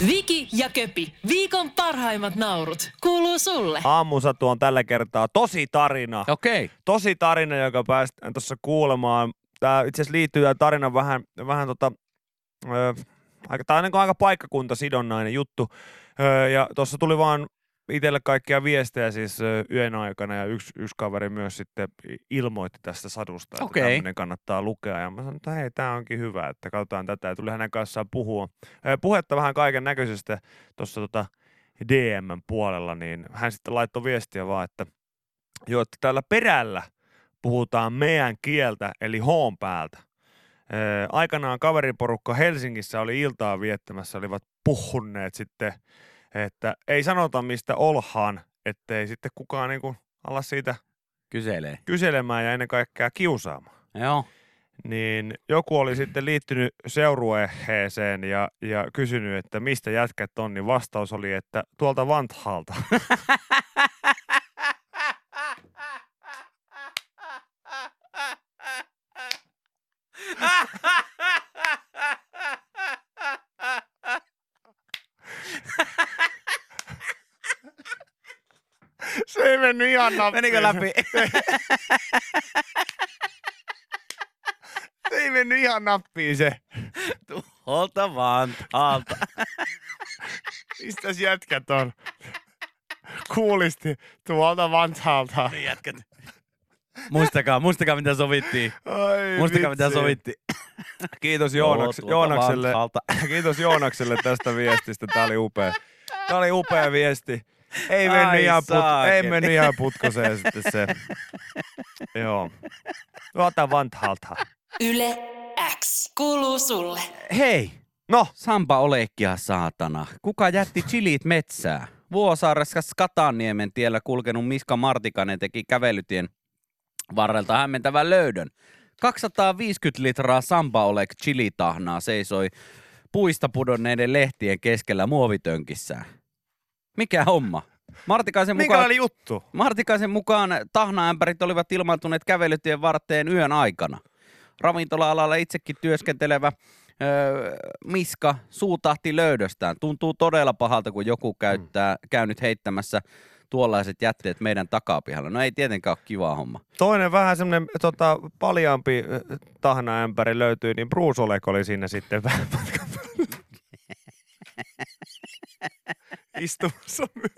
Viki ja Köpi, viikon parhaimmat naurut, kuuluu sulle. Aamusatu on tällä kertaa tosi tarina. Okei. Tosi tarina, joka päästään tuossa kuulemaan. Tämä itse asiassa liittyy tämä tarina vähän, vähän tota, ö, aika, tää on niin aika paikkakuntasidonnainen juttu. Ö, ja tuossa tuli vaan itselle kaikkia viestejä siis yön aikana ja yksi, yksi kaveri myös sitten ilmoitti tästä sadusta, että Okei. tämmöinen kannattaa lukea. Ja mä sanoin, että hei, tämä onkin hyvä, että katsotaan tätä. Ja tuli hänen kanssaan puhua. Puhetta vähän kaiken näköisestä tuossa tota DM puolella, niin hän sitten laittoi viestiä vaan, että joo, että täällä perällä puhutaan meidän kieltä, eli hoon päältä. Aikanaan kaveriporukka Helsingissä oli iltaa viettämässä, olivat puhuneet sitten, että ei sanota mistä olhaan, ettei sitten kukaan niinku ala siitä Kyselee. kyselemään ja ennen kaikkea kiusaamaan. Joo. Niin joku oli sitten liittynyt seurueheeseen ja, ja kysynyt, että mistä jätkät on, niin vastaus oli, että tuolta Vanthalta. nappiin. Menikö läpi? Se ei mennyt ihan nappiin se. Tuolta vaan alta. Mistäs jätkät on? Kuulisti tuolta Vanthalta. Jätkät. Muistakaa, muistakaa mitä sovittiin. Ai Muistakaa mitä vitsi. sovittiin. Kiitos Joonaks, Joonakselle, Vantaalta. kiitos Joonakselle tästä viestistä. Tämä oli upea. Tämä oli upea viesti. Ei mennyt, Ai ihan, put, ei mennyt ihan putkoseen sitten se. Joo. Tuolta Vanthalta. Yle X kuuluu sulle. Hei, No, Sampa olekkia saatana. Kuka jätti chilit metsää? Vuosaaressa Skatanniemen tiellä kulkenut Miska Martikainen teki kävelytien varrelta hämmentävän löydön. 250 litraa Sampa olek chilitahnaa seisoi puista pudonneiden lehtien keskellä muovitönkissään. Mikä homma? Martikaisen mukaan, minkälainen juttu? Martikaisen mukaan tahnaämpärit olivat ilmaantuneet kävelytien varteen yön aikana. Ravintola-alalla itsekin työskentelevä öö, Miska suutahti löydöstään. Tuntuu todella pahalta, kun joku käyttää, käynyt heittämässä tuollaiset jätteet meidän takapihalla. No ei tietenkään ole kiva homma. Toinen vähän semmoinen tota, paljaampi tahnaämpäri löytyi, niin Bruce Olek oli siinä sitten vähän. Istumassa myös.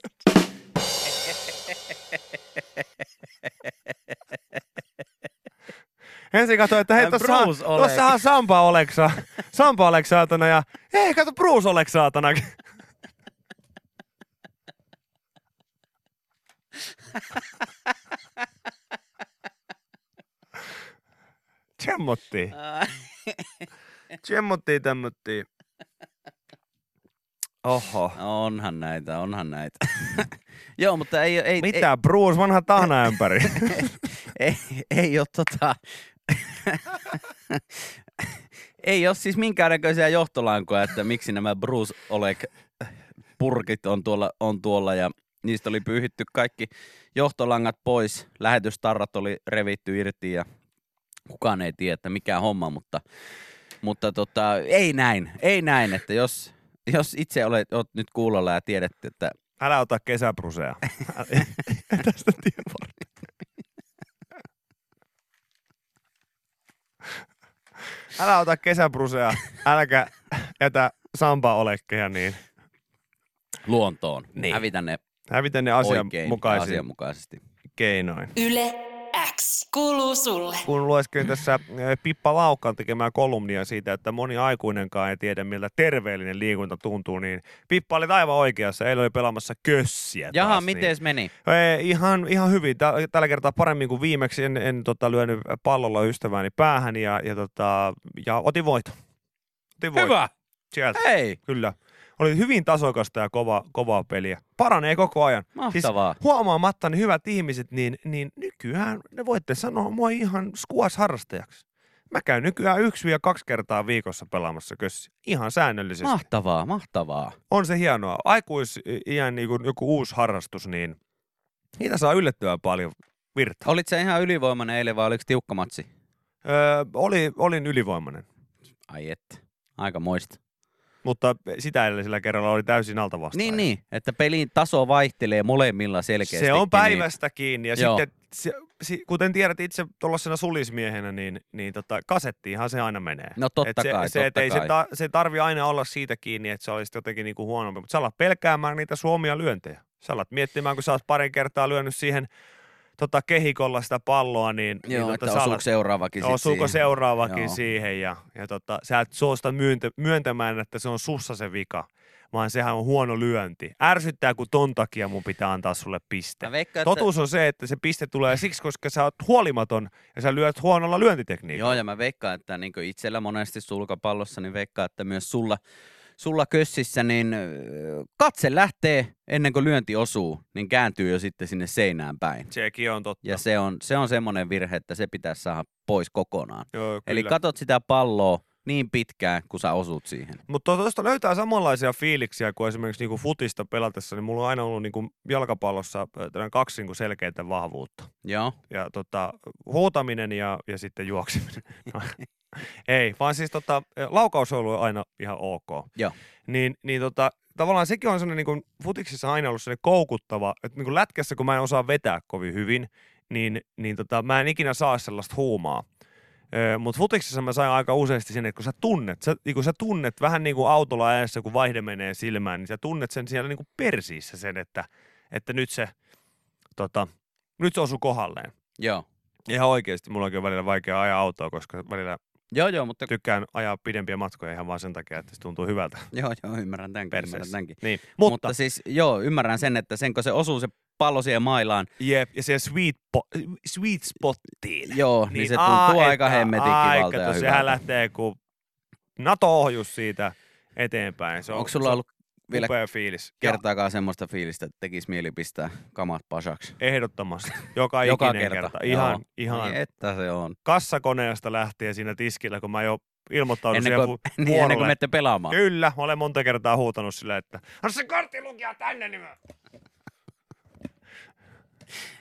Ensin katsoin, että hei, tossahan, tossahan Sampa Oleksa, Sampa Olek saatana ja hei, kato Bruce Olek saatana. Tsemmottiin. Tsemmottiin tämmöttiin. Oho. Onhan näitä, onhan näitä. Joo, mutta ei, ei, Mitä, Bruce, vanha tahnaämpäri? ei, ei ole tota... ei ole siis minkäännäköisiä johtolankoja, että miksi nämä Bruce Oleg purkit on tuolla, on tuolla ja niistä oli pyyhitty kaikki johtolangat pois. Lähetystarrat oli revitty irti ja kukaan ei tiedä, että mikä homma, mutta, mutta tota, ei näin, ei näin, että jos, jos itse olet, olet nyt kuulolla ja tiedät, että Älä ota kesäbrusea. Tästä tien varresta. Älä ota kesäbrusea, äläkä jätä Sampa olekkeja, niin luontoon, Niin. hävitä ne hävitä ne oikein asianmukaisin asianmukaisesti. keinoin. Yle X kuuluu sulle. Kun lueskelin tässä äh, Pippa Laukan tekemää kolumnia siitä, että moni aikuinenkaan ei tiedä, miltä terveellinen liikunta tuntuu, niin Pippa oli aivan oikeassa. Eilen oli pelaamassa kössiä Jaha, taas, miten niin meni? Ei, ihan, ihan hyvin. Tä- Tällä kertaa paremmin kuin viimeksi. En, en tota, lyönyt pallolla ystävääni päähän ja, ja, tota, ja otin voiton. Otin voiton. Hyvä! Sieltä, Hei! kyllä. Oli hyvin tasokasta ja kova, kovaa peliä. Paranee koko ajan. Mahtavaa. Siis huomaamatta ne hyvät ihmiset, niin, niin nykyään ne voitte sanoa mua ihan squash-harrastajaksi. Mä käyn nykyään yksi ja kaksi kertaa viikossa pelaamassa kössiä. Ihan säännöllisesti. Mahtavaa, mahtavaa. On se hienoa. Aikuisiän niin kuin joku uusi harrastus, niin niitä saa yllättävän paljon virtaa. Olit sä ihan ylivoimainen eilen vai oliko tiukka matsi? Öö, oli, olin ylivoimainen. Ai et. Aika moista. Mutta sitä edellisellä kerralla oli täysin alta vastaan. Niin, niin, että pelin taso vaihtelee molemmilla selkeästi. Se on päivästä kiinni. Ja Joo. sitten, se, si, kuten tiedät itse tuollaisena sulismiehenä, niin, niin tota, kasettiinhan se aina menee. No totta Et se, kai, se, et totta ei se, kai. ta, se tarvi aina olla siitä kiinni, että se olisi jotenkin niinku huonompi. Mutta sä alat pelkäämään niitä suomia lyöntejä. Sä alat miettimään, kun sä oot parin kertaa lyönyt siihen tota, kehikolla sitä palloa, niin, Joo, niin että sä osuuko seuraavakin Osuuko siihen? seuraavakin Joo. siihen ja, ja tota, sä et suosta myöntä, myöntämään, että se on sussa se vika, vaan sehän on huono lyönti. Ärsyttää, kun ton takia mun pitää antaa sulle piste. Veikkaan, että... Totuus on se, että se piste tulee siksi, koska sä oot huolimaton ja sä lyöt huonolla lyöntitekniikalla. Joo, ja mä veikkaan, että niin itsellä monesti sulkapallossa, niin veikkaan, että myös sulla, sulla kössissä, niin katse lähtee ennen kuin lyönti osuu, niin kääntyy jo sitten sinne seinään päin. Sekin on totta. Ja se on, se on semmoinen virhe, että se pitäisi saada pois kokonaan. Joo, Eli kyllä. katot sitä palloa niin pitkään, kun sä osut siihen. Mutta tuosta löytää samanlaisia fiiliksiä kuin esimerkiksi niinku futista pelatessa, niin mulla on aina ollut niinku jalkapallossa kaksi niinku selkeää vahvuutta. Joo, ja tota, huutaminen ja, ja sitten juokseminen. No, ei, vaan siis tota, laukaus on ollut aina ihan ok. Joo. Niin, niin tota, tavallaan sekin on sellainen niin futiksissa aina ollut sellainen koukuttava, että niin kuin lätkässä kun mä en osaa vetää kovin hyvin, niin, niin tota, mä en ikinä saa sellaista huumaa. Mutta futiksessa mä sain aika useasti sen, että kun sä tunnet, sä, niin kun sä tunnet vähän niin kuin autolla äänessä, kun vaihde menee silmään, niin sä tunnet sen siellä niin kuin persiissä sen, että, että nyt se, tota, nyt se osui kohdalleen. joo. Ihan oikeasti mulla onkin välillä vaikea ajaa autoa, koska välillä Joo, joo, mutta tykkään ajaa pidempiä matkoja ihan vaan sen takia, että se tuntuu hyvältä joo, joo, ymmärrän tämänkin, ymmärrän tämänkin. Niin. Mutta, Mutta, siis joo, ymmärrän sen, että sen kun se osuu se pallo siihen mailaan, jep, ja siihen sweet, po- sweet spottiin. joo, niin, niin se tuntuu aa, aika hemmetin kivalta ja kato, hyvältä. Sehän lähtee kuin NATO-ohjus siitä eteenpäin. Se on, Onko sulla ollut vielä upea fiilis. Ja kertaakaan semmoista fiilistä, että tekisi mieli pistää kamat pasaksi? Ehdottomasti. Joka, Joka ikinen kerta. kerta. Ihan, Joo. ihan Niin, että se on. kassakoneesta lähtien siinä tiskillä, kun mä jo ilmoittaudun Ennen siihen kuin, vu- niin, ennen kuin menette pelaamaan. Kyllä, mä olen monta kertaa huutanut silleen, että on se korttilukija tänne, niin mä...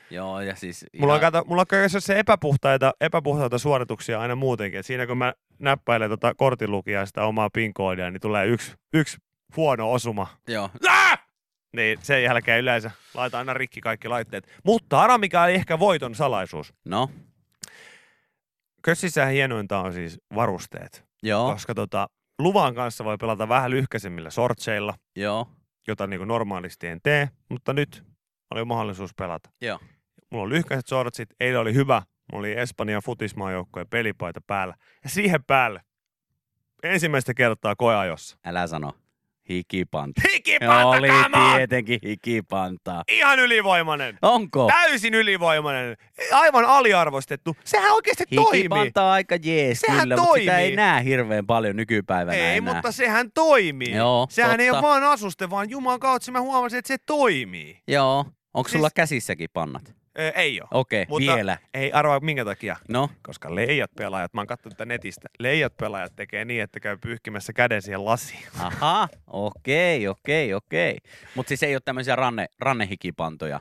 Joo, ja siis Mulla on, ihan- kato, mulla on kaikessa se epäpuhtaita, epäpuhtaita suorituksia aina muutenkin. Et siinä kun mä näppäilen tota kortinlukijaa ja sitä omaa pinkoodia, niin tulee yksi, yksi huono osuma. Joo, Lää! Niin sen jälkeen yleensä laitan aina rikki kaikki laitteet. Mutta arva mikä oli ehkä voiton salaisuus. no, Kössissä hienointa on siis varusteet. joo, Koska tota, luvan kanssa voi pelata vähän lyhkäisemmillä sortseilla, joo, jota niin normaalisti en tee. Mutta nyt oli mahdollisuus pelata. joo. Mulla on lyhkäiset sortsit, eilen oli hyvä. Mulla oli Espanjan futismaajoukkojen pelipaita päällä. Ja siihen päälle ensimmäistä kertaa koeajossa. Älä sano. Hikipanta. Hikipanta, Oli come tietenkin hikipanta. Ihan ylivoimainen. Onko? Täysin ylivoimainen. Aivan aliarvostettu. Sehän oikeasti toimii. Hikipanta on aika jees Sehän kyllä, mutta sitä toimii. ei näe hirveän paljon nykypäivänä Ei, enää. mutta sehän toimii. Joo, sehän ei totta. ole vaan asuste, vaan Jumalan kautta mä huomasin, että se toimii. Joo. Onko Siis- sulla käsissäkin pannat? Ei ole. Okei, Mutta- vielä. Ei arvaa minkä takia. No, Koska leijat pelaajat, mä oon katsonut tätä netistä, leijat pelaajat tekee niin, että käy pyyhkimässä käden siihen lasiin. aha, okei, okei, okei. Mutta siis ei ole tämmöisiä ranne, rannehikipantoja.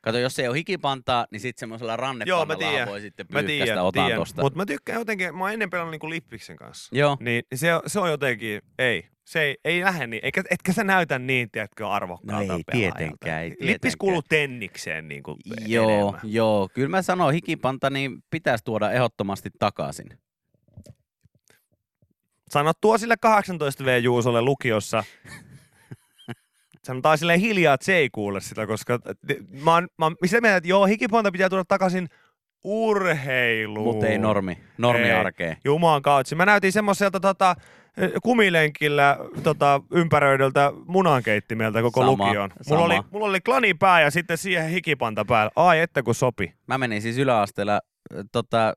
Kato, jos ei ole hikipantaa, niin sitten semmoisella rannepannalla voi sitten pyyhkästä otan tiedän. tosta. Mutta mä tykkään jotenkin, mä oon ennen pelannut niinku lippiksen kanssa. Joo, Niin se, se on jotenkin, ei, se ei, ei lähde niin, eikä, etkä sä näytä niin, tiedätkö, arvokkaalta No ei pelaajalta. tietenkään, ei Lippis tietenkään. kuuluu tennikseen niin kuin joo, enemmän. joo. Kyllä mä sanon, hikipanta niin pitäisi tuoda ehdottomasti takaisin. Sano tuo sille 18V Juusolle lukiossa. Sanotaan silleen hiljaa, että se ei kuule sitä, koska mä oon, mä oon sitä mieltä, että joo, hikiponta pitää tuoda takaisin urheiluun. Mutta ei normi, normiarkeen. Jumalan kautta. Mä näytin semmoiselta tota, kumilenkillä tota, ympäröidyltä munankeittimeltä koko Sama, lukion. Mulla sama. oli, mulla oli klani pää ja sitten siihen hikipanta päällä. Ai että kun sopi. Mä menin siis yläasteella tota,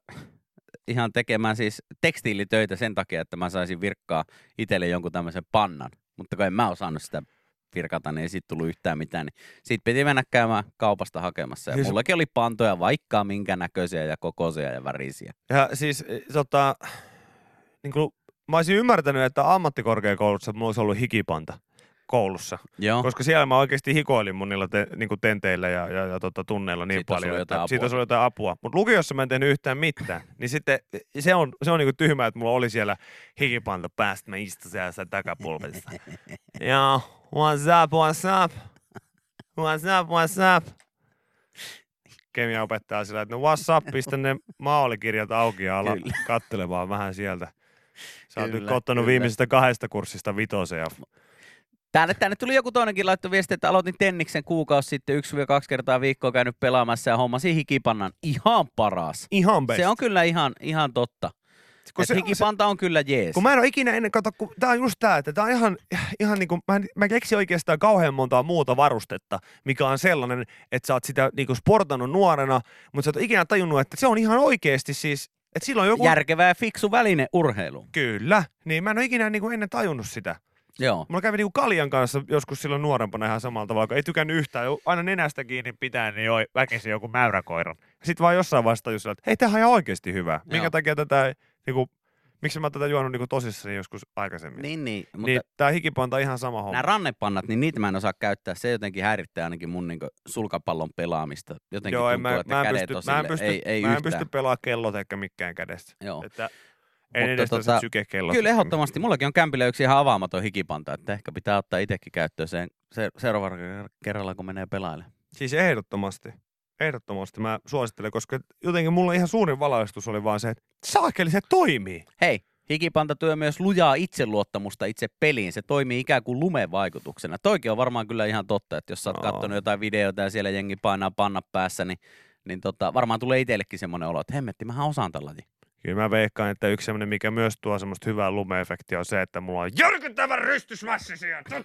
ihan tekemään siis tekstiilitöitä sen takia, että mä saisin virkkaa itselle jonkun tämmöisen pannan. Mutta kun en mä osannut sitä virkata, niin ei siitä tullut yhtään mitään. Niin siitä piti mennä käymään kaupasta hakemassa. Ja Siis- mullakin oli pantoja vaikka minkä näköisiä ja kokoisia ja värisiä. Ja siis eh, tota, niin kuin, mä olisin ymmärtänyt, että ammattikorkeakoulussa mulla olisi ollut hikipanta. koulussa. Joo. Koska siellä mä oikeasti hikoilin monilla te, niin kuin tenteillä ja, ja, ja tota, tunneilla niin Siitä paljon, että siitä olisi jotain apua. Mutta lukiossa mä en tehnyt yhtään mitään. niin sitten se on, se on niin kuin tyhmää, että mulla oli siellä hikipanta päästä, mä istun siellä jossain takapulpetissa. Joo, what's up, what's up? What's up, what's up? Kemia opettaa sillä, että no what's up, pistä ne maalikirjat auki ja ala Kyllä. kattelemaan vähän sieltä. Sä oot nyt ottanut kyllä. viimeisestä kahdesta kurssista vitosen ja Tänne, tänne tuli joku toinenkin laitto viesti, että aloitin Tenniksen kuukausi sitten 1-2 kertaa viikkoa käynyt pelaamassa ja hommasin hikipannan. Ihan paras. ihan best. Se on kyllä ihan, ihan totta. Kun Et se- hikipanta on kyllä jees. Kun mä en ole ikinä ennen, kato, kun tää on just tää, että tää on ihan, ihan niinku, mä, en- mä keksin oikeastaan kauhean montaa muuta varustetta, mikä on sellainen, että sä oot sitä niinku sportannut nuorena, mutta sä et ole ikinä tajunnut, että se on ihan oikeasti siis, että silloin joku... Järkevä ja fiksu väline urheiluun. Kyllä, niin mä en ole ikinä niinku ennen tajunnut sitä. Joo. Mulla kävi niinku Kaljan kanssa joskus silloin nuorempana ihan samalla tavalla, kun ei tykännyt yhtään, aina nenästä kiinni pitää, niin joi väkisin joku mäyräkoiran. Sitten vaan jossain vaiheessa että hei, tämähän on ihan oikeasti hyvä. Minkä Joo. takia tätä, niinku, miksi mä tätä juonut niinku tosissani joskus aikaisemmin. Niin, niin. Mutta Niin, tää hikipanta on ihan sama homma. nämä rannepannat, niin niitä mä en osaa käyttää. Se jotenkin häirittää ainakin mun niin sulkapallon pelaamista. Jotenkin Joo, tuntuu, mä, että mä, en kädet pysty, mä en pysty, ei, ei mä en pysty pelaamaan kellot eikä mikään kädestä. Joo. Että en Mutta edes tota, sykekellot. Kyllä ehdottomasti. Mullakin on kämpillä yksi ihan avaamaton hikipanta, että ehkä pitää ottaa itsekin käyttöön sen se, seuraavalla kerralla, kun menee pelailemaan. Siis ehdottomasti. Ehdottomasti mä suosittelen, koska jotenkin mulla ihan suurin valaistus oli vaan se, että saakeli se toimii. Hei, hikipanta työ myös lujaa itseluottamusta itse peliin. Se toimii ikään kuin lumen vaikutuksena. Toikin on varmaan kyllä ihan totta, että jos sä oot No. katsonut jotain videoita ja siellä jengi painaa panna päässä, niin, niin tota, varmaan tulee itsellekin semmoinen olo, että hemmetti, mähän osaan tällä. Kyllä mä veikkaan, että yksi semmoinen, mikä myös tuo semmoista hyvää lumeefektiä on se, että mulla on järkyttävä rystysmassi sieltä.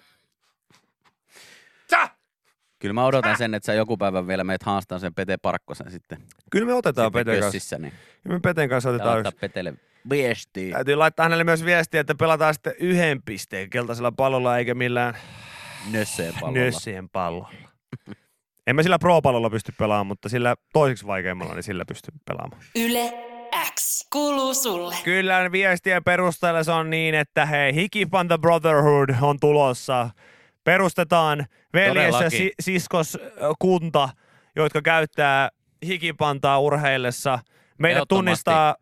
Kyllä mä odotan sen, että sä joku päivä vielä meet haastaa sen Pete Parkkosen sitten. Kyllä me otetaan Peten kanssa. niin Kyllä me Peten kanssa otetaan laittaa yksi. Petelle viestiä. Täytyy laittaa hänelle myös viestiä, että pelataan sitten yhden pisteen keltaisella pallolla eikä millään Nösseen pallolla. nössien pallolla. En mä sillä pro-pallolla pysty pelaamaan, mutta sillä toiseksi vaikeimmalla, niin sillä pystyy pelaamaan. Yle X kuuluu sulle. Kyllä viestien perusteella se on niin, että hei, Hikipanta Brotherhood on tulossa. Perustetaan veljes ja si- siskos ö, kunta, jotka käyttää hikipantaa urheillessa. Meidät tunnistaa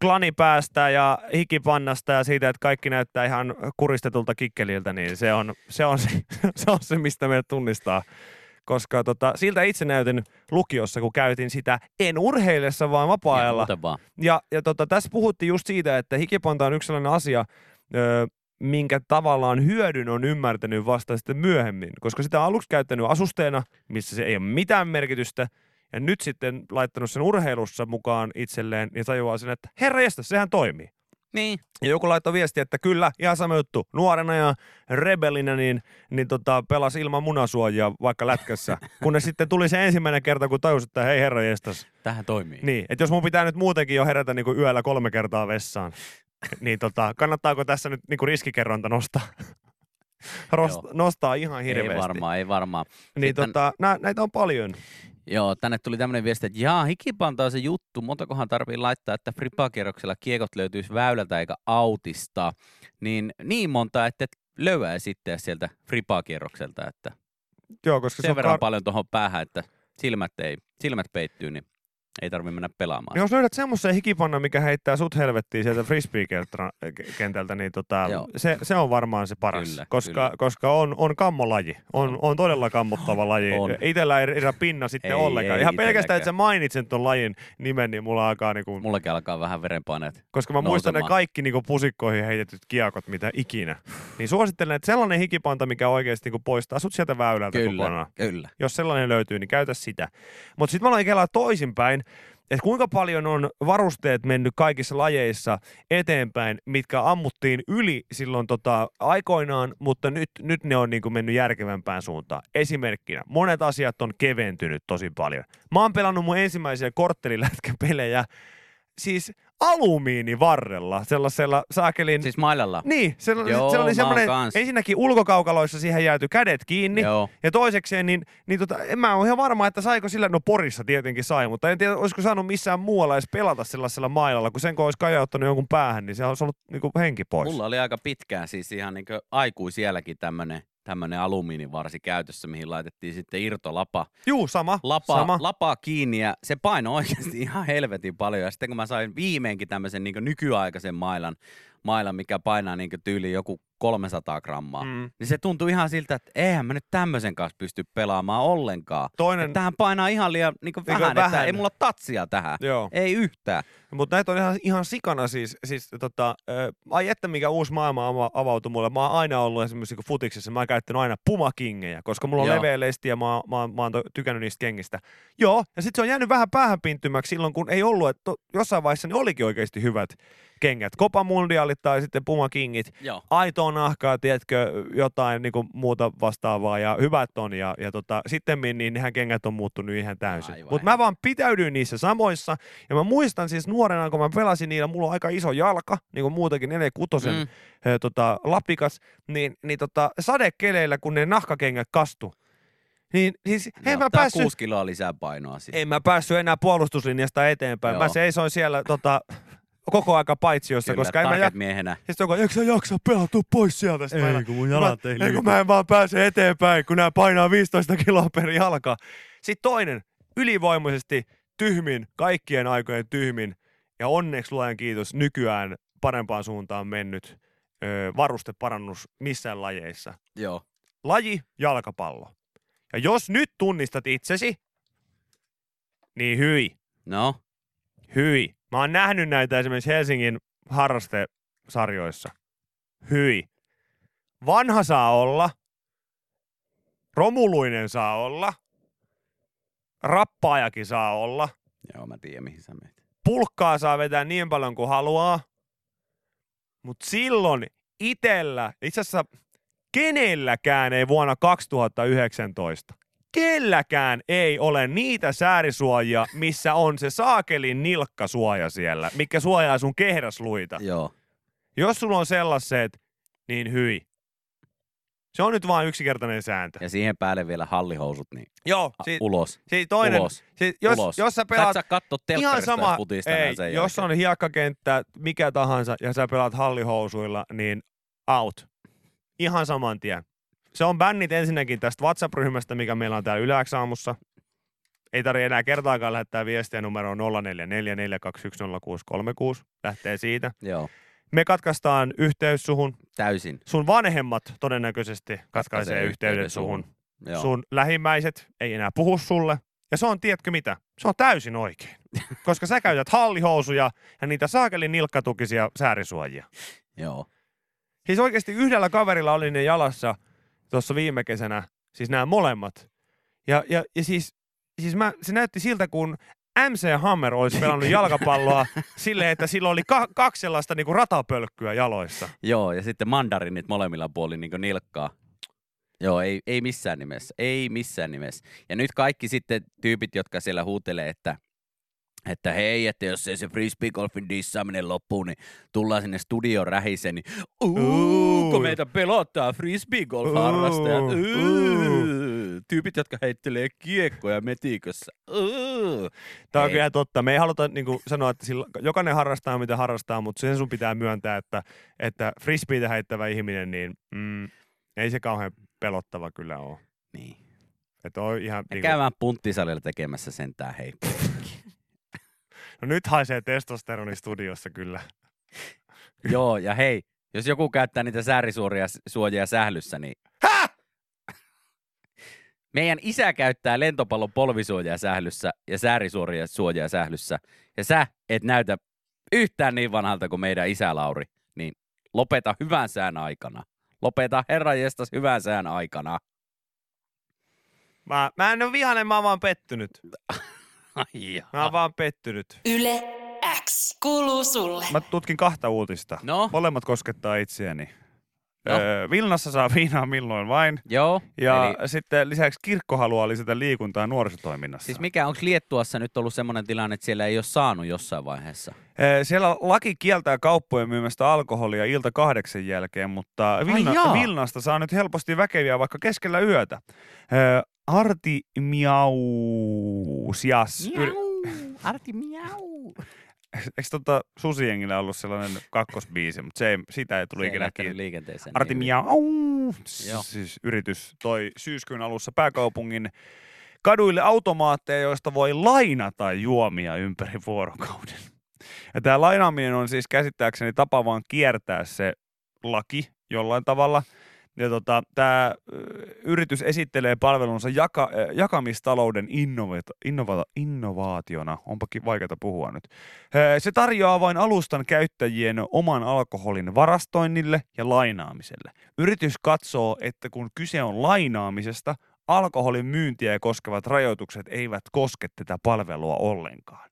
klanipäästä ja hikipannasta ja siitä, että kaikki näyttää ihan kuristetulta kikkeliltä, niin se on se, on se, se, on se mistä meidät tunnistaa. Koska tota, siltä itse näytin lukiossa, kun käytin sitä en urheillessa, vaan Ja vapaa-ajalla. vaan. Ja, ja tota, tässä puhuttiin just siitä, että hikipanta on yksi sellainen asia, ö, minkä tavallaan hyödyn on ymmärtänyt vasta sitten myöhemmin, koska sitä on aluksi käyttänyt asusteena, missä se ei ole mitään merkitystä, ja nyt sitten laittanut sen urheilussa mukaan itselleen, ja tajuaa sen, että herra jästä, sehän toimii. Niin. Ja joku laittoi viesti, että kyllä, ihan sama juttu. Nuorena ja rebelinä niin, niin tota, pelasi ilman munasuojaa vaikka lätkässä. Kunnes sitten tuli se ensimmäinen kerta, kun tajusi, että hei herra jestas, Tähän toimii. niin, että jos mun pitää nyt muutenkin jo herätä niin kuin yöllä kolme kertaa vessaan, niin tota, kannattaako tässä nyt niin kuin riskikerronta nostaa? Rost, nostaa ihan hirveästi. Ei varmaan, ei varmaan. Niin Sitten- tota, nä, näitä on paljon. Joo, tänne tuli tämmöinen viesti, että jaa, hikipanta on se juttu, montakohan tarvii laittaa, että fripakierroksella kiekot löytyisi väylältä eikä autista. Niin, niin monta, että et löyää sitten sieltä fripakierrokselta, että Joo, koska se sen on verran kar- paljon tuohon päähän, että silmät, ei, silmät peittyy, niin ei tarvitse mennä pelaamaan. Niin jos löydät semmoisen hikipannan, mikä heittää sut helvettiin sieltä frisbee-kentältä, niin tota, Joo. se, se, on varmaan se paras. Kyllä, koska, kyllä. koska on, on kammolaji. On, on todella kammottava laji. On. Itellä ei riitä pinna sitten Ei, ollenkaan. ei Ihan pelkästään, että sä mainitsen ton lajin nimen, niin mulla alkaa niinku, Mullakin alkaa vähän verenpaineet. koska mä muistan ne nousemaan. kaikki niinku pusikkoihin heitetyt kiekot, mitä ikinä. Niin suosittelen, että sellainen hikipanta, mikä oikeasti niinku poistaa sut sieltä väylältä Kyllä, kokonaan. kyllä. Jos sellainen löytyy, niin käytä sitä. Mutta sitten mä aloin kelaa toisinpäin, että kuinka paljon on varusteet mennyt kaikissa lajeissa eteenpäin, mitkä ammuttiin yli silloin tota aikoinaan, mutta nyt, nyt ne on niinku mennyt järkevämpään suuntaan. Esimerkkinä, monet asiat on keventynyt tosi paljon. Mä oon pelannut mun ensimmäisiä korttelilätkäpelejä siis alumiinivarrella, sellaisella saakelin... Siis mailalla. Niin, se, oli- Joo, se oli semmoinen, ensinnäkin ulkokaukaloissa siihen jääty kädet kiinni, Joo. ja toisekseen, niin, niin tota, en mä ole ihan varma, että saiko sillä, no Porissa tietenkin sai, mutta en tiedä, olisiko saanut missään muualla edes pelata sellaisella mailalla, kun sen kun olisi kajauttanut jonkun päähän, niin se olisi ollut niin kuin henki pois. Mulla oli aika pitkään siis ihan niin aikuisielläkin tämmönen tämmöinen alumiinivarsi käytössä, mihin laitettiin sitten irtolapa Juu, sama. lapa, sama. lapaa kiinni ja se paino oikeasti ihan helvetin paljon. Ja sitten kun mä sain viimeinkin tämmöisen niin nykyaikaisen mailan, mailan, mikä painaa niin tyyliin joku 300 grammaa, mm. Niin se tuntui ihan siltä, että eihän mä nyt tämmöisen kanssa pysty pelaamaan ollenkaan. Toinen, Että tähän painaa ihan liian niin vähän, vähän, että ei mulla tatsia tähän. joo. Ei yhtään. Mutta näitä on ihan, ihan sikana siis, siis tota, ö, ai että mikä uusi maailma ava- avautui mulle. Mä oon aina ollut esimerkiksi kun futiksessa, mä oon käyttänyt aina pumakingejä, koska mulla on Joo. leveä lesti ja mä, mä, oon- mä oon tykännyt niistä kengistä. Joo, ja sitten se on jäänyt vähän päähänpinttymäksi silloin, kun ei ollut, että to, jossain vaiheessa ne olikin oikeasti hyvät kengät. Copa Mundialit tai sitten pumakingit. Joo. aitoa nahkaa, tiedätkö, jotain niin muuta vastaavaa ja hyvät on. Ja, ja tota, sitten niin nehän kengät on muuttunut ihan täysin. Mutta mä vaan pitäydyin niissä samoissa. Ja mä muistan siis nuorena, kun mä pelasin niillä, mulla on aika iso jalka, niin kuin muutakin 46 mm. Mm. tota, lapikas, niin, niin tota, sadekeleillä, kun ne nahkakengät kastu, niin siis en mä päässyt, kuusi kiloa lisää painoa siihen. en mä päässyt enää puolustuslinjasta eteenpäin. Mä Joo. seisoin siellä tota, koko aika paitsiossa, Kyllä, koska en mä jak- miehenä. sitten joku, eikö sä jaksa pelaa, tuu pois sieltä. Sitten mä Ei, aina- kun mun mä, jalat ei ei, liiku. kun mä en vaan pääse eteenpäin, kun nämä painaa 15 kiloa per jalka. Sitten toinen, ylivoimaisesti tyhmin, kaikkien aikojen tyhmin, ja onneksi luojan kiitos, nykyään parempaan suuntaan mennyt ö, varusteparannus missään lajeissa. Joo. Laji, jalkapallo. Ja jos nyt tunnistat itsesi, niin hyi, No, hyi. Mä oon nähnyt näitä esimerkiksi Helsingin harrastesarjoissa. Hyi. Vanha saa olla, romuluinen saa olla, rappaajakin saa olla, joo mä tiedän mihin sä menet. pulkkaa saa vetää niin paljon kuin haluaa, mutta silloin itellä, itse asiassa kenelläkään ei vuonna 2019, kelläkään ei ole niitä säärisuojia, missä on se saakelin nilkkasuoja siellä, mikä suojaa sun kehrasluita. Joo. Jos sulla on sellaiset, niin hyi. Se on nyt vain yksinkertainen sääntö. Ja siihen päälle vielä hallihousut, niin Joo, si- ulos. si- toinen, ulos. si- jos, ulos. jos sä Sä pelaat saa katsoa ihan sama, ei, sen jos jälkeen. on hiekkakenttä, mikä tahansa, ja sä pelaat hallihousuilla, niin out. Ihan saman tien. Se on bännit ensinnäkin tästä WhatsApp-ryhmästä, mikä meillä on täällä Yläksaamussa. Ei tarvitse enää kertaakaan lähettää viestiä numeroon 0444210636. Lähtee siitä. Joo, Me katkaistaan yhteys suhun. täysin. Sun vanhemmat todennäköisesti katkaisee yhteyden yhteyden suhun. Joo. Sun lähimmäiset ei enää puhu sulle. Ja se on, tiedätkö mitä? Se on täysin oikein. Koska sä käytät hallihousuja ja niitä saakelin nilkkatukisia säärisuojia. Joo. Siis oikeasti yhdellä kaverilla oli ne jalassa tuossa viime kesänä, siis nämä molemmat. Ja, ja, ja siis, siis mä, se näytti siltä, kun MC Hammer olisi pelannut jalkapalloa silleen, että sillä oli ka- kaksi sellaista niinku ratapölkkyä jaloissa. Joo, ja sitten mandarinit molemmilla puolin niin nilkkaa. Joo, ei, ei missään nimessä. Ei missään nimessä. Ja nyt kaikki sitten tyypit, jotka siellä huutelee, että että hei, että jos ei se frisbeegolfin dissaaminen loppuu, niin tullaan sinne studion rähiseen, niin Uu. uuu, kun meitä pelottaa frisbeegolf-harrastajat. Tyypit, jotka heittelee kiekkoja metikössä. Uuu. Tämä on kyllä totta. Me ei haluta niin kuin sanoa, että sillä, jokainen harrastaa mitä harrastaa, mutta sen sun pitää myöntää, että, että frisbeitä heittävä ihminen, niin mm, ei se kauhean pelottava kyllä ole. Niin. Että on ihan, niin kuin, käymään punttisalilla tekemässä sentään, hei. No nyt haisee testosteroni studiossa kyllä. Joo, ja hei, jos joku käyttää niitä säärisuoria suojia sählyssä, niin Häh? meidän isä käyttää lentopallon polvisuojaa sählyssä ja säärisuoria suojaa sählyssä. Ja sä et näytä yhtään niin vanhalta kuin meidän isä Lauri, niin lopeta hyvän sään aikana. Lopeta herran jestas hyvän sään aikana. Mä, mä en ole vihainen, mä oon vaan pettynyt. Ai. Mä oon vaan pettynyt. Yle X kuuluu sulle. Mä tutkin kahta uutista. No, Molemmat koskettaa itseäni. No. Öö, Vilnassa saa viinaa milloin vain. joo. Ja Eli, sitten lisäksi kirkko haluaa lisätä liikuntaa nuorisotoiminnassa. siis mikä, onko Liettuassa nyt ollut semmoinen tilanne, että siellä ei ole saanut jossain vaiheessa? Ee, Siellä laki kieltää kauppojen myymästä alkoholia ilta kahdeksan jälkeen, mutta Vilna. Vilnasta saa nyt helposti väkeviä vaikka keskellä yötä. Ee, Arti miau. Eikö tota Susiengillä ollut sellainen kakkosbiisi, mutta se ei, sitä ei tuli ikinä liikenteeseen. Arti niin hyvin. Miau. Joo. siis yritys toi syyskuun alussa pääkaupungin kaduille automaatteja, joista voi lainata juomia ympäri vuorokauden. Ja tämä lainaaminen on siis käsittääkseni tapa vaan kiertää se laki jollain tavalla. Ja tota, tämä yritys esittelee palvelunsa jaka, jakamistalouden innova- innova- innovaationa. Onpakin vaikeaa puhua nyt. Se tarjoaa vain alustan käyttäjien oman alkoholin varastoinnille ja lainaamiselle. Yritys katsoo, että kun kyse on lainaamisesta, alkoholin myyntiä koskevat rajoitukset eivät koske tätä palvelua ollenkaan.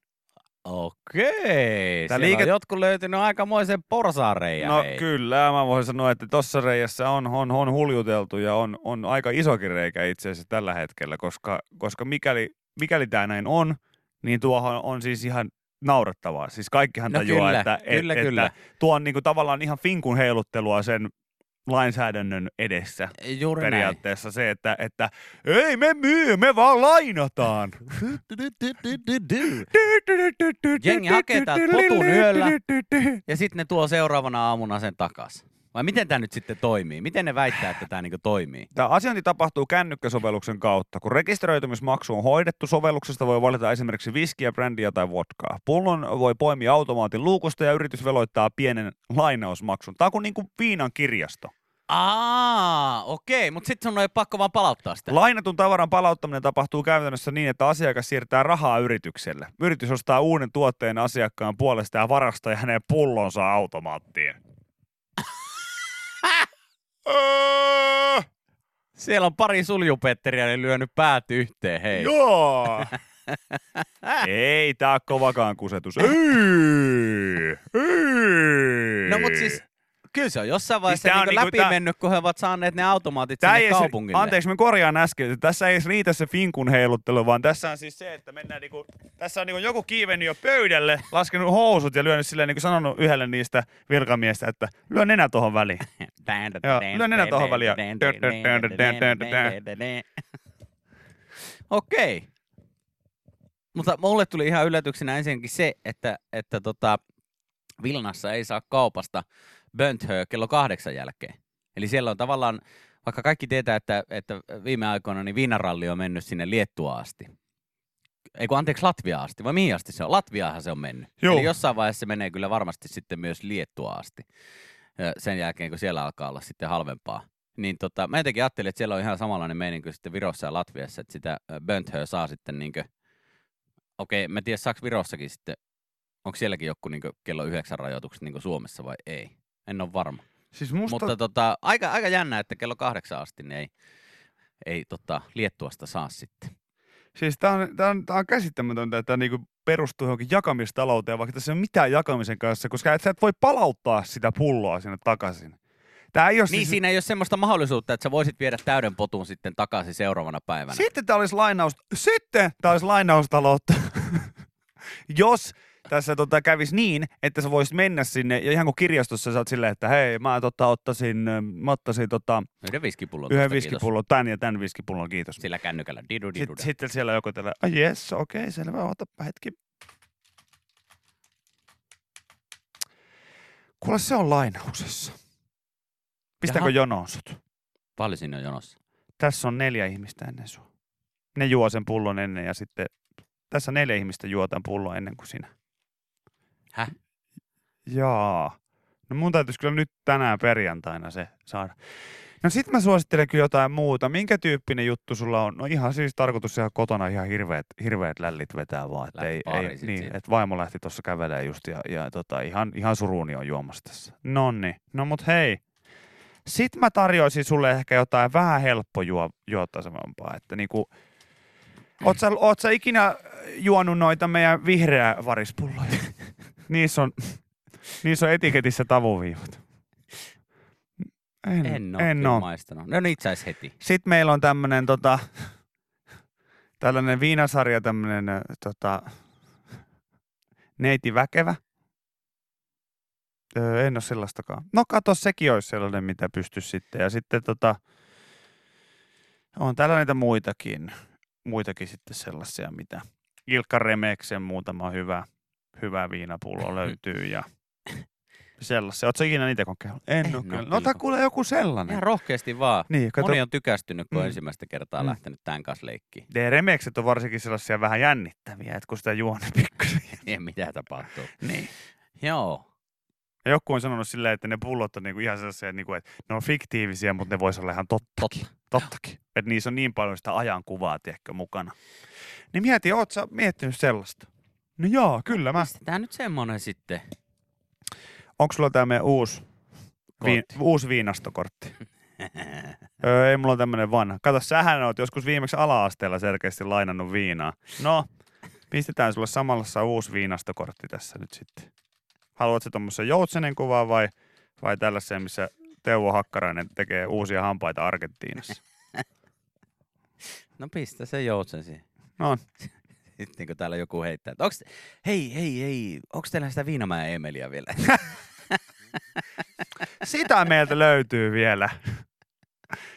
Okei. Tää Siellä liike- on jotkut löytynyt aikamoisen porsaareja. No hei. kyllä, mä voisin sanoa, että tuossa reijässä on, on, on huljuteltu ja on, on aika isokin reikä itse asiassa tällä hetkellä, koska, koska mikäli, mikäli tämä näin on, niin tuohon on siis ihan naurettavaa. Siis kaikkihan No tajuaa, kyllä, että, kyllä, että kyllä. tuo on niinku tavallaan ihan finkun heiluttelua sen lainsäädännön edessä. Juuri näin. Periaatteessa se, että, että ei me myy, me vaan lainataan. Jengi hakee täältä potun yöllä. Ja sitten ne tuo seuraavana aamuna sen takas. Vai miten tämä nyt sitten toimii? Miten ne väittää, että tämä niinku toimii? Tämä asiointi tapahtuu kännykkäsovelluksen kautta. Kun rekisteröitymismaksu on hoidettu, sovelluksesta voi valita esimerkiksi viskiä, brändiä tai vodkaa. Pullon voi poimia automaatin luukusta ja yritys veloittaa pienen lainausmaksun. Tämä on kuin niinku viinan kirjasto. Aa, okei, mutta sitten sun on pakko vaan palauttaa sitä. Lainatun tavaran palauttaminen tapahtuu käytännössä niin, että asiakas siirtää rahaa yritykselle. Yritys ostaa uuden tuotteen asiakkaan puolesta ja varastaa hänen pullonsa automaattiin. Öö, Siellä on pari suljupetteriä, ne lyönyt päät yhteen, hei. Joo! ei tää kovakaan kusetus. Ei! Ei! No mut siis, kyllä se on jossain vaiheessa tää siis on niinku läpi tää- mennyt, kun he ovat saaneet ne automaatit Tää sinne edes- kaupungille. Anteeksi, mä korjaan äsken. että Tässä ei riitä se finkun heiluttelu, vaan tässä on siis se, että mennään niinku, tässä on niinku joku kiivennyt jo pöydälle, laskenut housut ja lyönyt silleen niinku sanonut yhdelle niistä virkamiestä, että lyö nenä tohon väliin. Joo, lyö nenä tohon väliin Okei. Mutta mulle tuli ihan yllätyksenä ensinnäkin se, että, että tota, Vilnassa ei saa kaupasta Bönthö kello kahdeksan jälkeen. Eli siellä on tavallaan, vaikka kaikki tietää, että, että viime aikoina niin viinaralli on mennyt sinne Liettuaan asti. Ei kun anteeksi Latvia asti, vai mihin asti se on? Latviaahan se on mennyt. Joo. Eli jossain vaiheessa se menee kyllä varmasti sitten myös Liettuaan asti. Sen jälkeen, kun siellä alkaa olla sitten halvempaa. Niin tota, mä jotenkin ajattelin, että siellä on ihan samanlainen meininki kuin sitten Virossa ja Latviassa, että sitä Bönthöä saa sitten niinkö, okei, mä en tiedä saako Virossakin sitten, onko sielläkin joku niinkö kello yhdeksän rajoitukset niin kuin Suomessa vai ei. En ole varma. Siis musta... Mutta tota, aika, aika jännä, että kello kahdeksan asti niin ei, ei tota, Liettuasta saa sitten. Siis tää on, tää on, tää on käsittämätöntä, että niinku perustuu johonkin jakamistalouteen, vaikka tässä ei ole mitään jakamisen kanssa, koska et, sä et voi palauttaa sitä pulloa sinne takaisin. Tää ei ole Niin siis... siinä ei ole semmoista mahdollisuutta, että sä voisit viedä täyden potun sitten takaisin seuraavana päivänä. Sitten tää olisi lainaus... Sitten tää olisi lainaustaloutta. Jos tässä tota, kävisi niin, että sä voisit mennä sinne ja ihan kuin kirjastossa sä oot silleen, että hei, mä tota, ottaisin, ö, mä ottaisin tota, Yhden viskipullon. yhden viskipullon, tän ja tän viskipullon, kiitos. Sillä kännykällä. Didu, didu, Sitten, sitten siellä joku tällä, ai jes, okei, okay, selvä, otapa hetki. Kuule, se on lainauksessa. Pistääkö Jaha. jonoon sut? Paljon siinä on jonossa. Tässä on neljä ihmistä ennen sua. Ne juo sen pullon ennen ja sitten tässä neljä ihmistä juo tämän pullon ennen kuin sinä. Häh? Jaa. No mun täytyisi kyllä nyt tänään perjantaina se saada. No sit mä suosittelen kyllä jotain muuta. Minkä tyyppinen juttu sulla on? No ihan siis tarkoitus ihan kotona ihan hirveät, hirveät lällit vetää vaan. Että ei, ei, sit niin, siitä. että vaimo lähti tuossa kävelemään just ja, ja tota, ihan, ihan suruuni on juomassa tässä. Nonni. No mut hei. Sitten mä tarjoisin sulle ehkä jotain vähän helppo juo, juottavampaa. Että niinku, oot, sä, oot sä ikinä juonut noita meidän vihreä varispulloja? niissä, on, niissä on etiketissä tavuviivat. En, En ole en oo. maistanut. No niitä sais heti. Sitten meillä on tämmönen tota, tällainen viinasarja, tämmönen ö, tota, neiti väkevä. Öö, en ole sellaistakaan. No kato, sekin olisi sellainen, mitä pystyisi sitten. Ja sitten tota, on täällä niitä muitakin, muitakin sitten sellaisia, mitä Ilkka Remeksen muutama hyvä, hyvä viinapullo löytyy. Ja Sellaisia. Ootko sä ikinä niitä kokeillut? En, En kyllä. kyllä No ota kuule joku sellainen. Ihan rohkeasti vaan. Niin, kato, Moni on tykästynyt, kun Mm. mm. ensimmäistä kertaa Mm. lähtenyt tämän kanssa leikkiin. ne remekset on varsinkin sellaisia vähän jännittäviä, että kun sitä juo ne pikkusen. Niin, mitä tapahtuu. niin. Joo. Ja joku on sanonut silleen, että ne pullot on niinku ihan sellaisia, niinku, että ne on fiktiivisiä, mutta ne voisi olla ihan tottakin. Totta. Tottakin. Että niissä on niin paljon sitä ajankuvaa, tiedätkö, mukana. Niin mieti, oot sä miettinyt sellaista? No joo, kyllä mä. Pistetään nyt semmonen sitten. Onko sulla tää meidän uusi, vi, Kortti. uusi viinastokortti? öö, ei mulla on tämmönen vanha. Kato, sähän oot joskus viimeksi ala-asteella selkeästi lainannut viinaa. No, pistetään sulle samalla uusi viinastokortti tässä nyt sitten. Haluatko tommosen joutsenen kuvaa vai, vai tällaisen, missä Teuvo Hakkarainen tekee uusia hampaita Argentiinassa? No pistä se joutsen siihen. No, Sitten kun täällä joku heittää, että onks, hei, hei, hei, onks teillä sitä Viinamäen Emeliä vielä? sitä meiltä löytyy vielä.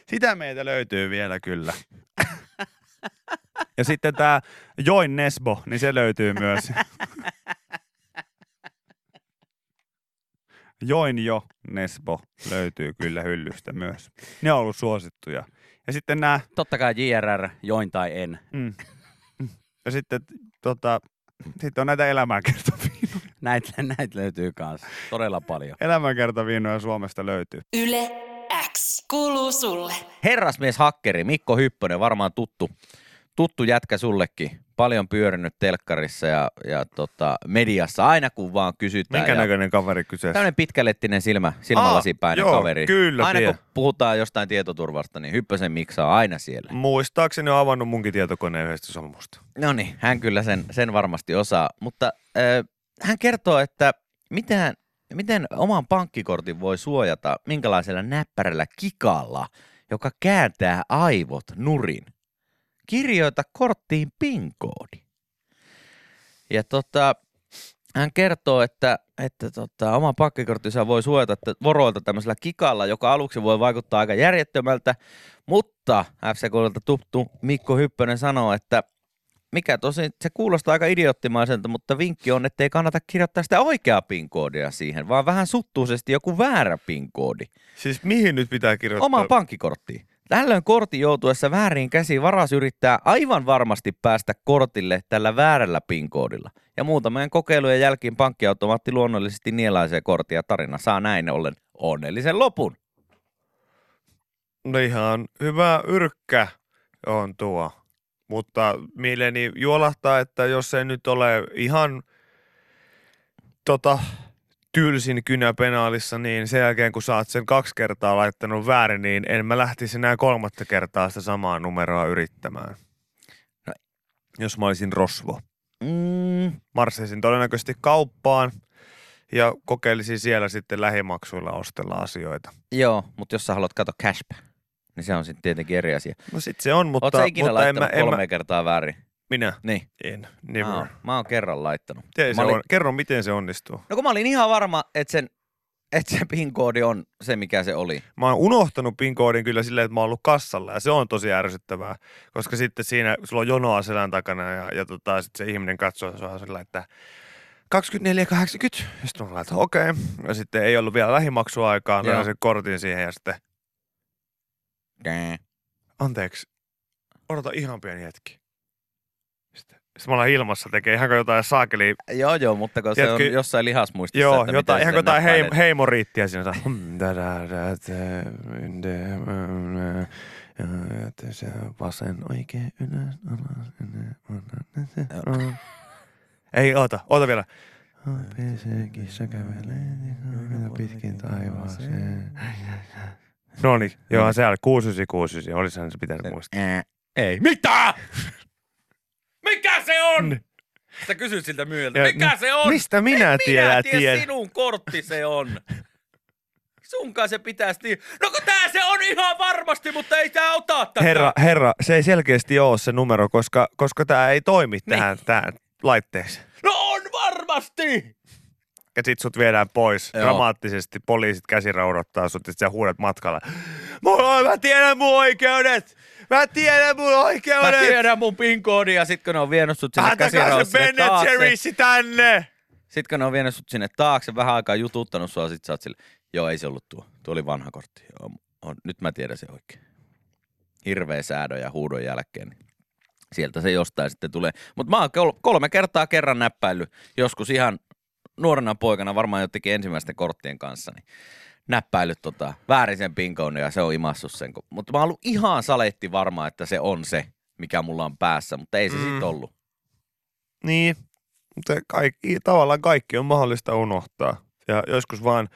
Sitä meiltä löytyy vielä kyllä. Ja sitten tämä Join Nesbo, niin se löytyy myös. Join jo Nesbo löytyy kyllä hyllystä myös. Ne on ollut suosittuja. Ja sitten nämä, Totta kai JRR, join tai en. mm, ja sitten tota, sitten on näitä elämänkertaviinoja. Näitä, näitä löytyy kanssa todella paljon. Elämänkertaviinoja Suomesta löytyy. Yle X kuuluu sulle. Herrasmies Hakkeri, Mikko Hyppönen, varmaan tuttu, tuttu jätkä sullekin. Paljon pyörinyt telkkarissa ja, ja tota, mediassa aina kun vaan kysytään. Minkä ja näköinen kaveri kyseessä? Tämmöinen pitkälettinen silmä, silmälasipäinen Aa, joo, kaveri. kyllä, aina tiedän. kun puhutaan jostain tietoturvasta, niin Hyppösen Miksa on aina siellä. Muistaakseni on avannut munkin tietokoneen yhdestä sommusta. No niin, hän kyllä sen, sen varmasti osaa. Mutta äh, hän kertoo, että miten, miten oman pankkikortin voi suojata minkälaisella näppärällä kikalla, joka kääntää aivot nurin. Kirjoita korttiin PIN-koodi. Ja tota, hän kertoo, että, että tota, oma pankkikorttinsa voi suojata että voroilta tämmöisellä kikalla, joka aluksi voi vaikuttaa aika järjettömältä, mutta FC-kohdalta tuttu Mikko Hyppönen sanoo, että mikä tosi, se kuulostaa aika idioottimaiselta, mutta vinkki on, että ei kannata kirjoittaa sitä oikeaa PIN-koodia siihen, vaan vähän suttuisesti joku väärä PIN-koodi Siis mihin nyt pitää kirjoittaa? omaan pankkikorttiin. Tällöin kortin joutuessa väärin käsiin varas yrittää aivan varmasti päästä kortille tällä väärällä PIN-koodilla. Ja muutamien kokeilujen jälkeen pankkiautomaatti luonnollisesti nielaisee korttia ja tarina saa näin ollen onnellisen lopun. No ihan hyvä yrkkä on tuo. Mutta mieleeni juolahtaa, että jos ei nyt ole ihan tota, tylsin kynä penaalissa, niin sen jälkeen kun sä oot sen kaksi kertaa laittanut väärin, niin en mä lähtisi enää kolmatta kertaa sitä samaa numeroa yrittämään. No. Jos mä olisin rosvo. Mm, Marsseisin todennäköisesti kauppaan ja kokeilisin siellä sitten lähimaksuilla ostella asioita. joo, mutta jos sä haluat katsoa cashback, niin se on sitten tietenkin eri asia. No sit se on, mutta, Oot sä ikinä mutta en, mä, laittanut en kolme mä, kertaa väärin? Minä Niin. en, never. Mä oon, mä oon kerran laittanut. Miten se Mä olin- on? Kerro, miten se onnistuu. No kun mä olin ihan varma, että sen, että se PIN-koodi on se, mikä se oli. Mä oon unohtanut PIN-koodin kyllä silleen, että mä oon ollut kassalla ja se on tosi ärsyttävää, koska sitten siinä sulla on jonoa selän takana ja, ja tota, sitten se ihminen katsoo sua sillä, että 24,80. Ja sitten mä laitan, okei. Okay. Ja sitten ei ollut vielä lähimaksuaikaa, löin sen kortin siihen ja sitten, anteeksi, odota ihan pieni hetki. Mä ollaan ilmassa tekee ihan jotain saakeli, Joo, joo, mutta kun se on Tiedätkö- jossain lihasmuistissa, joo, että miten ihan jotain heim, heimoriittiä siinä. vasen oikein ylös, alas. Ei, oota, oota vielä. PC kissa kävelee pitkin taivaaseen. No niin, joo, se oli 6969, olisihan se pitänyt muistaa. Ei. Mitä? On? Sä kysyt siltä myyjältä, Ja- mikä se on? Mistä minä En tiedän, minä tiedä, tiedän. sinun kortti se on. Sunkaan se pitäisi tii- No kun tää se on ihan varmasti, mutta ei tää ota tätä. Herra, herra, se ei selkeästi ole se numero, koska, koska tämä ei toimi tähän, tähän laitteeseen. No on varmasti! Ja sit sut viedään pois. Joo. Dramaattisesti poliisit käsiraudottaa sut, ja sä huudat matkalla. Mulla, mä tiedän mun oikeudet! Mä tiedän mun Mä oikeudet! tiedän mun PIN-koodin ja sit kun ne on vienyt sut sinne käsiraussille Ben taakse, tänne! Sitten kun ne on vienyt sut sinne taakse, vähän aikaa jututtanut sua, sit sä oot sille, joo ei se ollut tuo, tuo oli vanha kortti. Joo, on, nyt mä tiedän se oikein. Hirveä säädön ja huudon jälkeen. Niin sieltä se jostain sitten tulee. Mutta mä oon kol- kolme kertaa kerran näppäillyt, joskus ihan nuorena poikana, varmaan jotenkin ensimmäisten korttien kanssa, niin näppäillyt tota, väärin sen pinkoon ja se on imassut sen. Mutta mä oon ollut ihan saletti varma, että se on se, mikä mulla on päässä, mutta ei se mm. sit ollut. Niin, mutta kaikki, tavallaan kaikki on mahdollista unohtaa. Ja joskus vaan,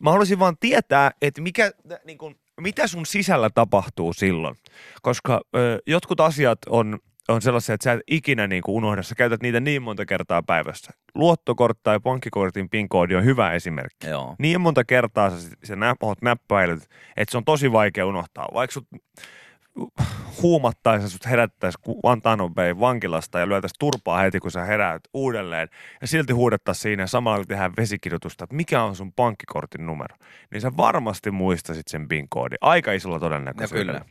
mä haluaisin vaan tietää, että mikä, niin kun, mitä sun sisällä tapahtuu silloin. Koska ö, jotkut asiat on, on sellaisia, että sä et ikinä niin kuin unohda. Sä käytät niitä niin monta kertaa päivässä. Luottokortti tai pankkikortin PIN-koodi on hyvä esimerkki. Joo. Niin monta kertaa sä, sä nä, oot näppäilyt, että se on tosi vaikea unohtaa. Vaikka sut huumattaisi sut herättäisi Guantanamo Bay vankilasta ja lyötäisi turpaa heti, kun sä heräät uudelleen. Ja silti huudettaisiin siinä ja samalla kun tehdään vesikirjoitusta, että mikä on sun pankkikortin numero. Niin sä varmasti muistasit sen PIN-koodin. Aika isolla todennäköisyydellä.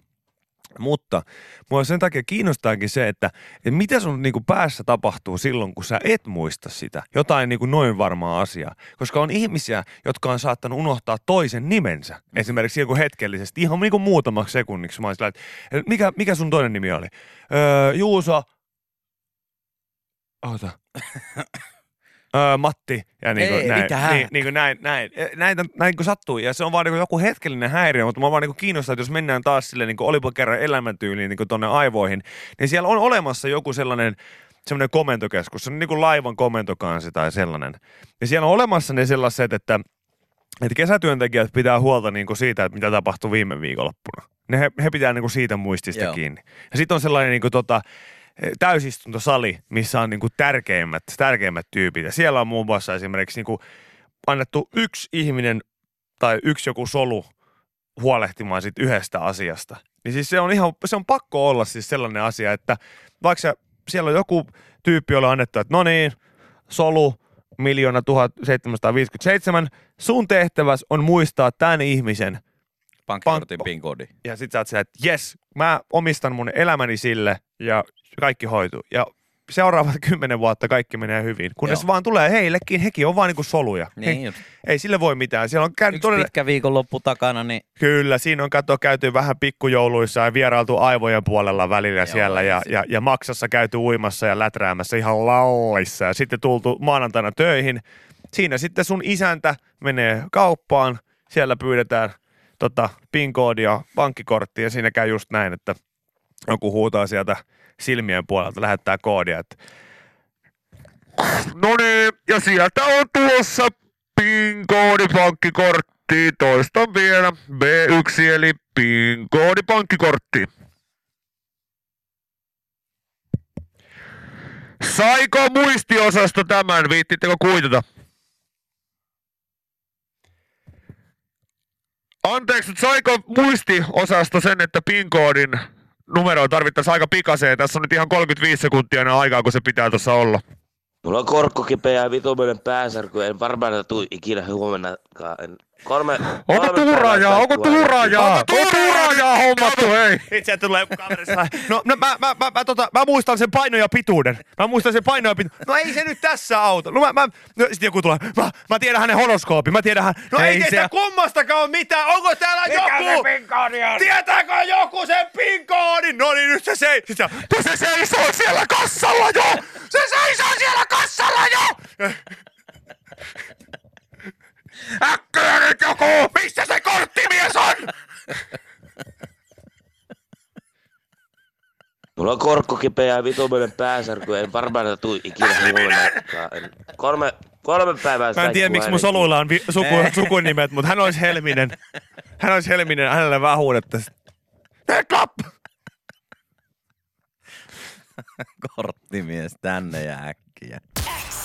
Mutta mua sen takia kiinnostaakin se, että, että mitä sun niinku päässä tapahtuu silloin, kun sä et muista sitä. Jotain niinku noin varmaa asiaa. Koska on ihmisiä, jotka on saattanut unohtaa toisen nimensä. Esimerkiksi joku hetkellisesti, ihan niinku muutamaksi sekunniksi. Mä sillä, että mikä, mikä sun toinen nimi oli? Öö, Juuso. Ota. öö, Matti. Ja niin kuin Ei, näin, mitähän? niin, niin kuin näin, näin. Näitä, näin kuin sattuu. Ja se on vaan niin kuin joku hetkellinen häiriö, mutta mä vaan niin kuin kiinnostaa, että jos mennään taas sille niin kuin olipa kerran elämäntyyliin niin kuin tonne aivoihin, niin siellä on olemassa joku sellainen semmoinen komentokeskus, se on niin kuin laivan komentokansi tai sellainen. Ja siellä on olemassa ne sellaiset, että, että kesätyöntekijät pitää huolta niin kuin siitä, että mitä tapahtui viime viikonloppuna. Ne he, he pitää niin kuin siitä muistista Joo. kiinni. Ja sitten on sellainen niin kuin tota, täysistuntosali, missä on niin kuin tärkeimmät, tärkeimmät tyypit. Ja siellä on muun muassa esimerkiksi niin kuin annettu yksi ihminen tai yksi joku solu huolehtimaan siitä yhdestä asiasta. Niin siis se on ihan, se on pakko olla siis sellainen asia, että vaikka sä- siellä on joku tyyppi, jolle on annettu, että no niin, solu, miljoona 1757, sun tehtäväs on muistaa tämän ihmisen Pankkikortin Pankko. PIN-koodi. ja sit sä oot sillä, että jes, mä omistan mun elämäni sille ja kaikki hoituu. Ja seuraavat kymmenen vuotta kaikki menee hyvin. Kunnes Joo. vaan tulee heillekin, hekin on vaan niinku soluja. Niin, He, just. ei sille voi mitään. Siellä on käynyt Yksi todella, pitkä viikonloppu takana, niin Kyllä, siinä on kato käyty vähän pikkujouluissa ja vierailtu aivojen puolella välillä Joo, siellä ja, ja, ja, maksassa käyty uimassa ja läträämässä ihan lallissa ja sitten tultu maanantaina töihin. Siinä sitten sun isäntä menee kauppaan, siellä pyydetään tota, PIN-koodia, pankkikorttia ja siinä käy just näin, että joku huutaa sieltä silmien puolelta, lähettää koodia, että No niin, ja sieltä on tulossa PIN-koodi pankkikortti. Toistan vielä. B1 eli PIN-koodi pankkikortti. Saiko muistiosasto tämän? Viittittekö kuitata? Anteeksi, mutta saiko muistiosasto sen, että PIN-koodin numeroa tarvittaisiin aika pikaseen? Tässä on nyt ihan 35 sekuntia enää aikaa, kun se pitää tuossa olla. Mulla on korkko kipeä ja vitumainen pääsärky. En varmaan tuu ikinä huomennakaan. En- Kolme, Onko päivää Onko tuuraajaa? Onko tuuraajaa hommattu, hei? Itse tulee joku kaverissa. No, no mä, mä, mä, mä, tota, mä, muistan sen painon ja pituuden. Mä muistan sen painon ja pituuden. No ei se nyt tässä auta. No mä, mä, no sitten joku tulee. Mä, mä tiedän hänen horoskoopin. Mä tiedän hän. No ei, Ei se- kummastakaan ole mitään. Onko täällä joku? Tietääkö joku sen pinkoodin? No niin, nyt se sei. Sit se, se seisoo siellä kassalla jo! Se seisoo siellä kassalla jo! Äkkiä nyt joku! Missä se korttimies on? Mulla on korkko kipeä ja vitumainen pääsärky. En varmaan tuu ikinä huomennakaan. En- Kolme, kolme päivää Mä en tiedä, miksi mun soluilla on vi- suku, sukunimet, mutta hän olisi Helminen. Hän olisi Helminen, hänelle vähän huudettaisiin. Up! korttimies tänne ja äkkiä.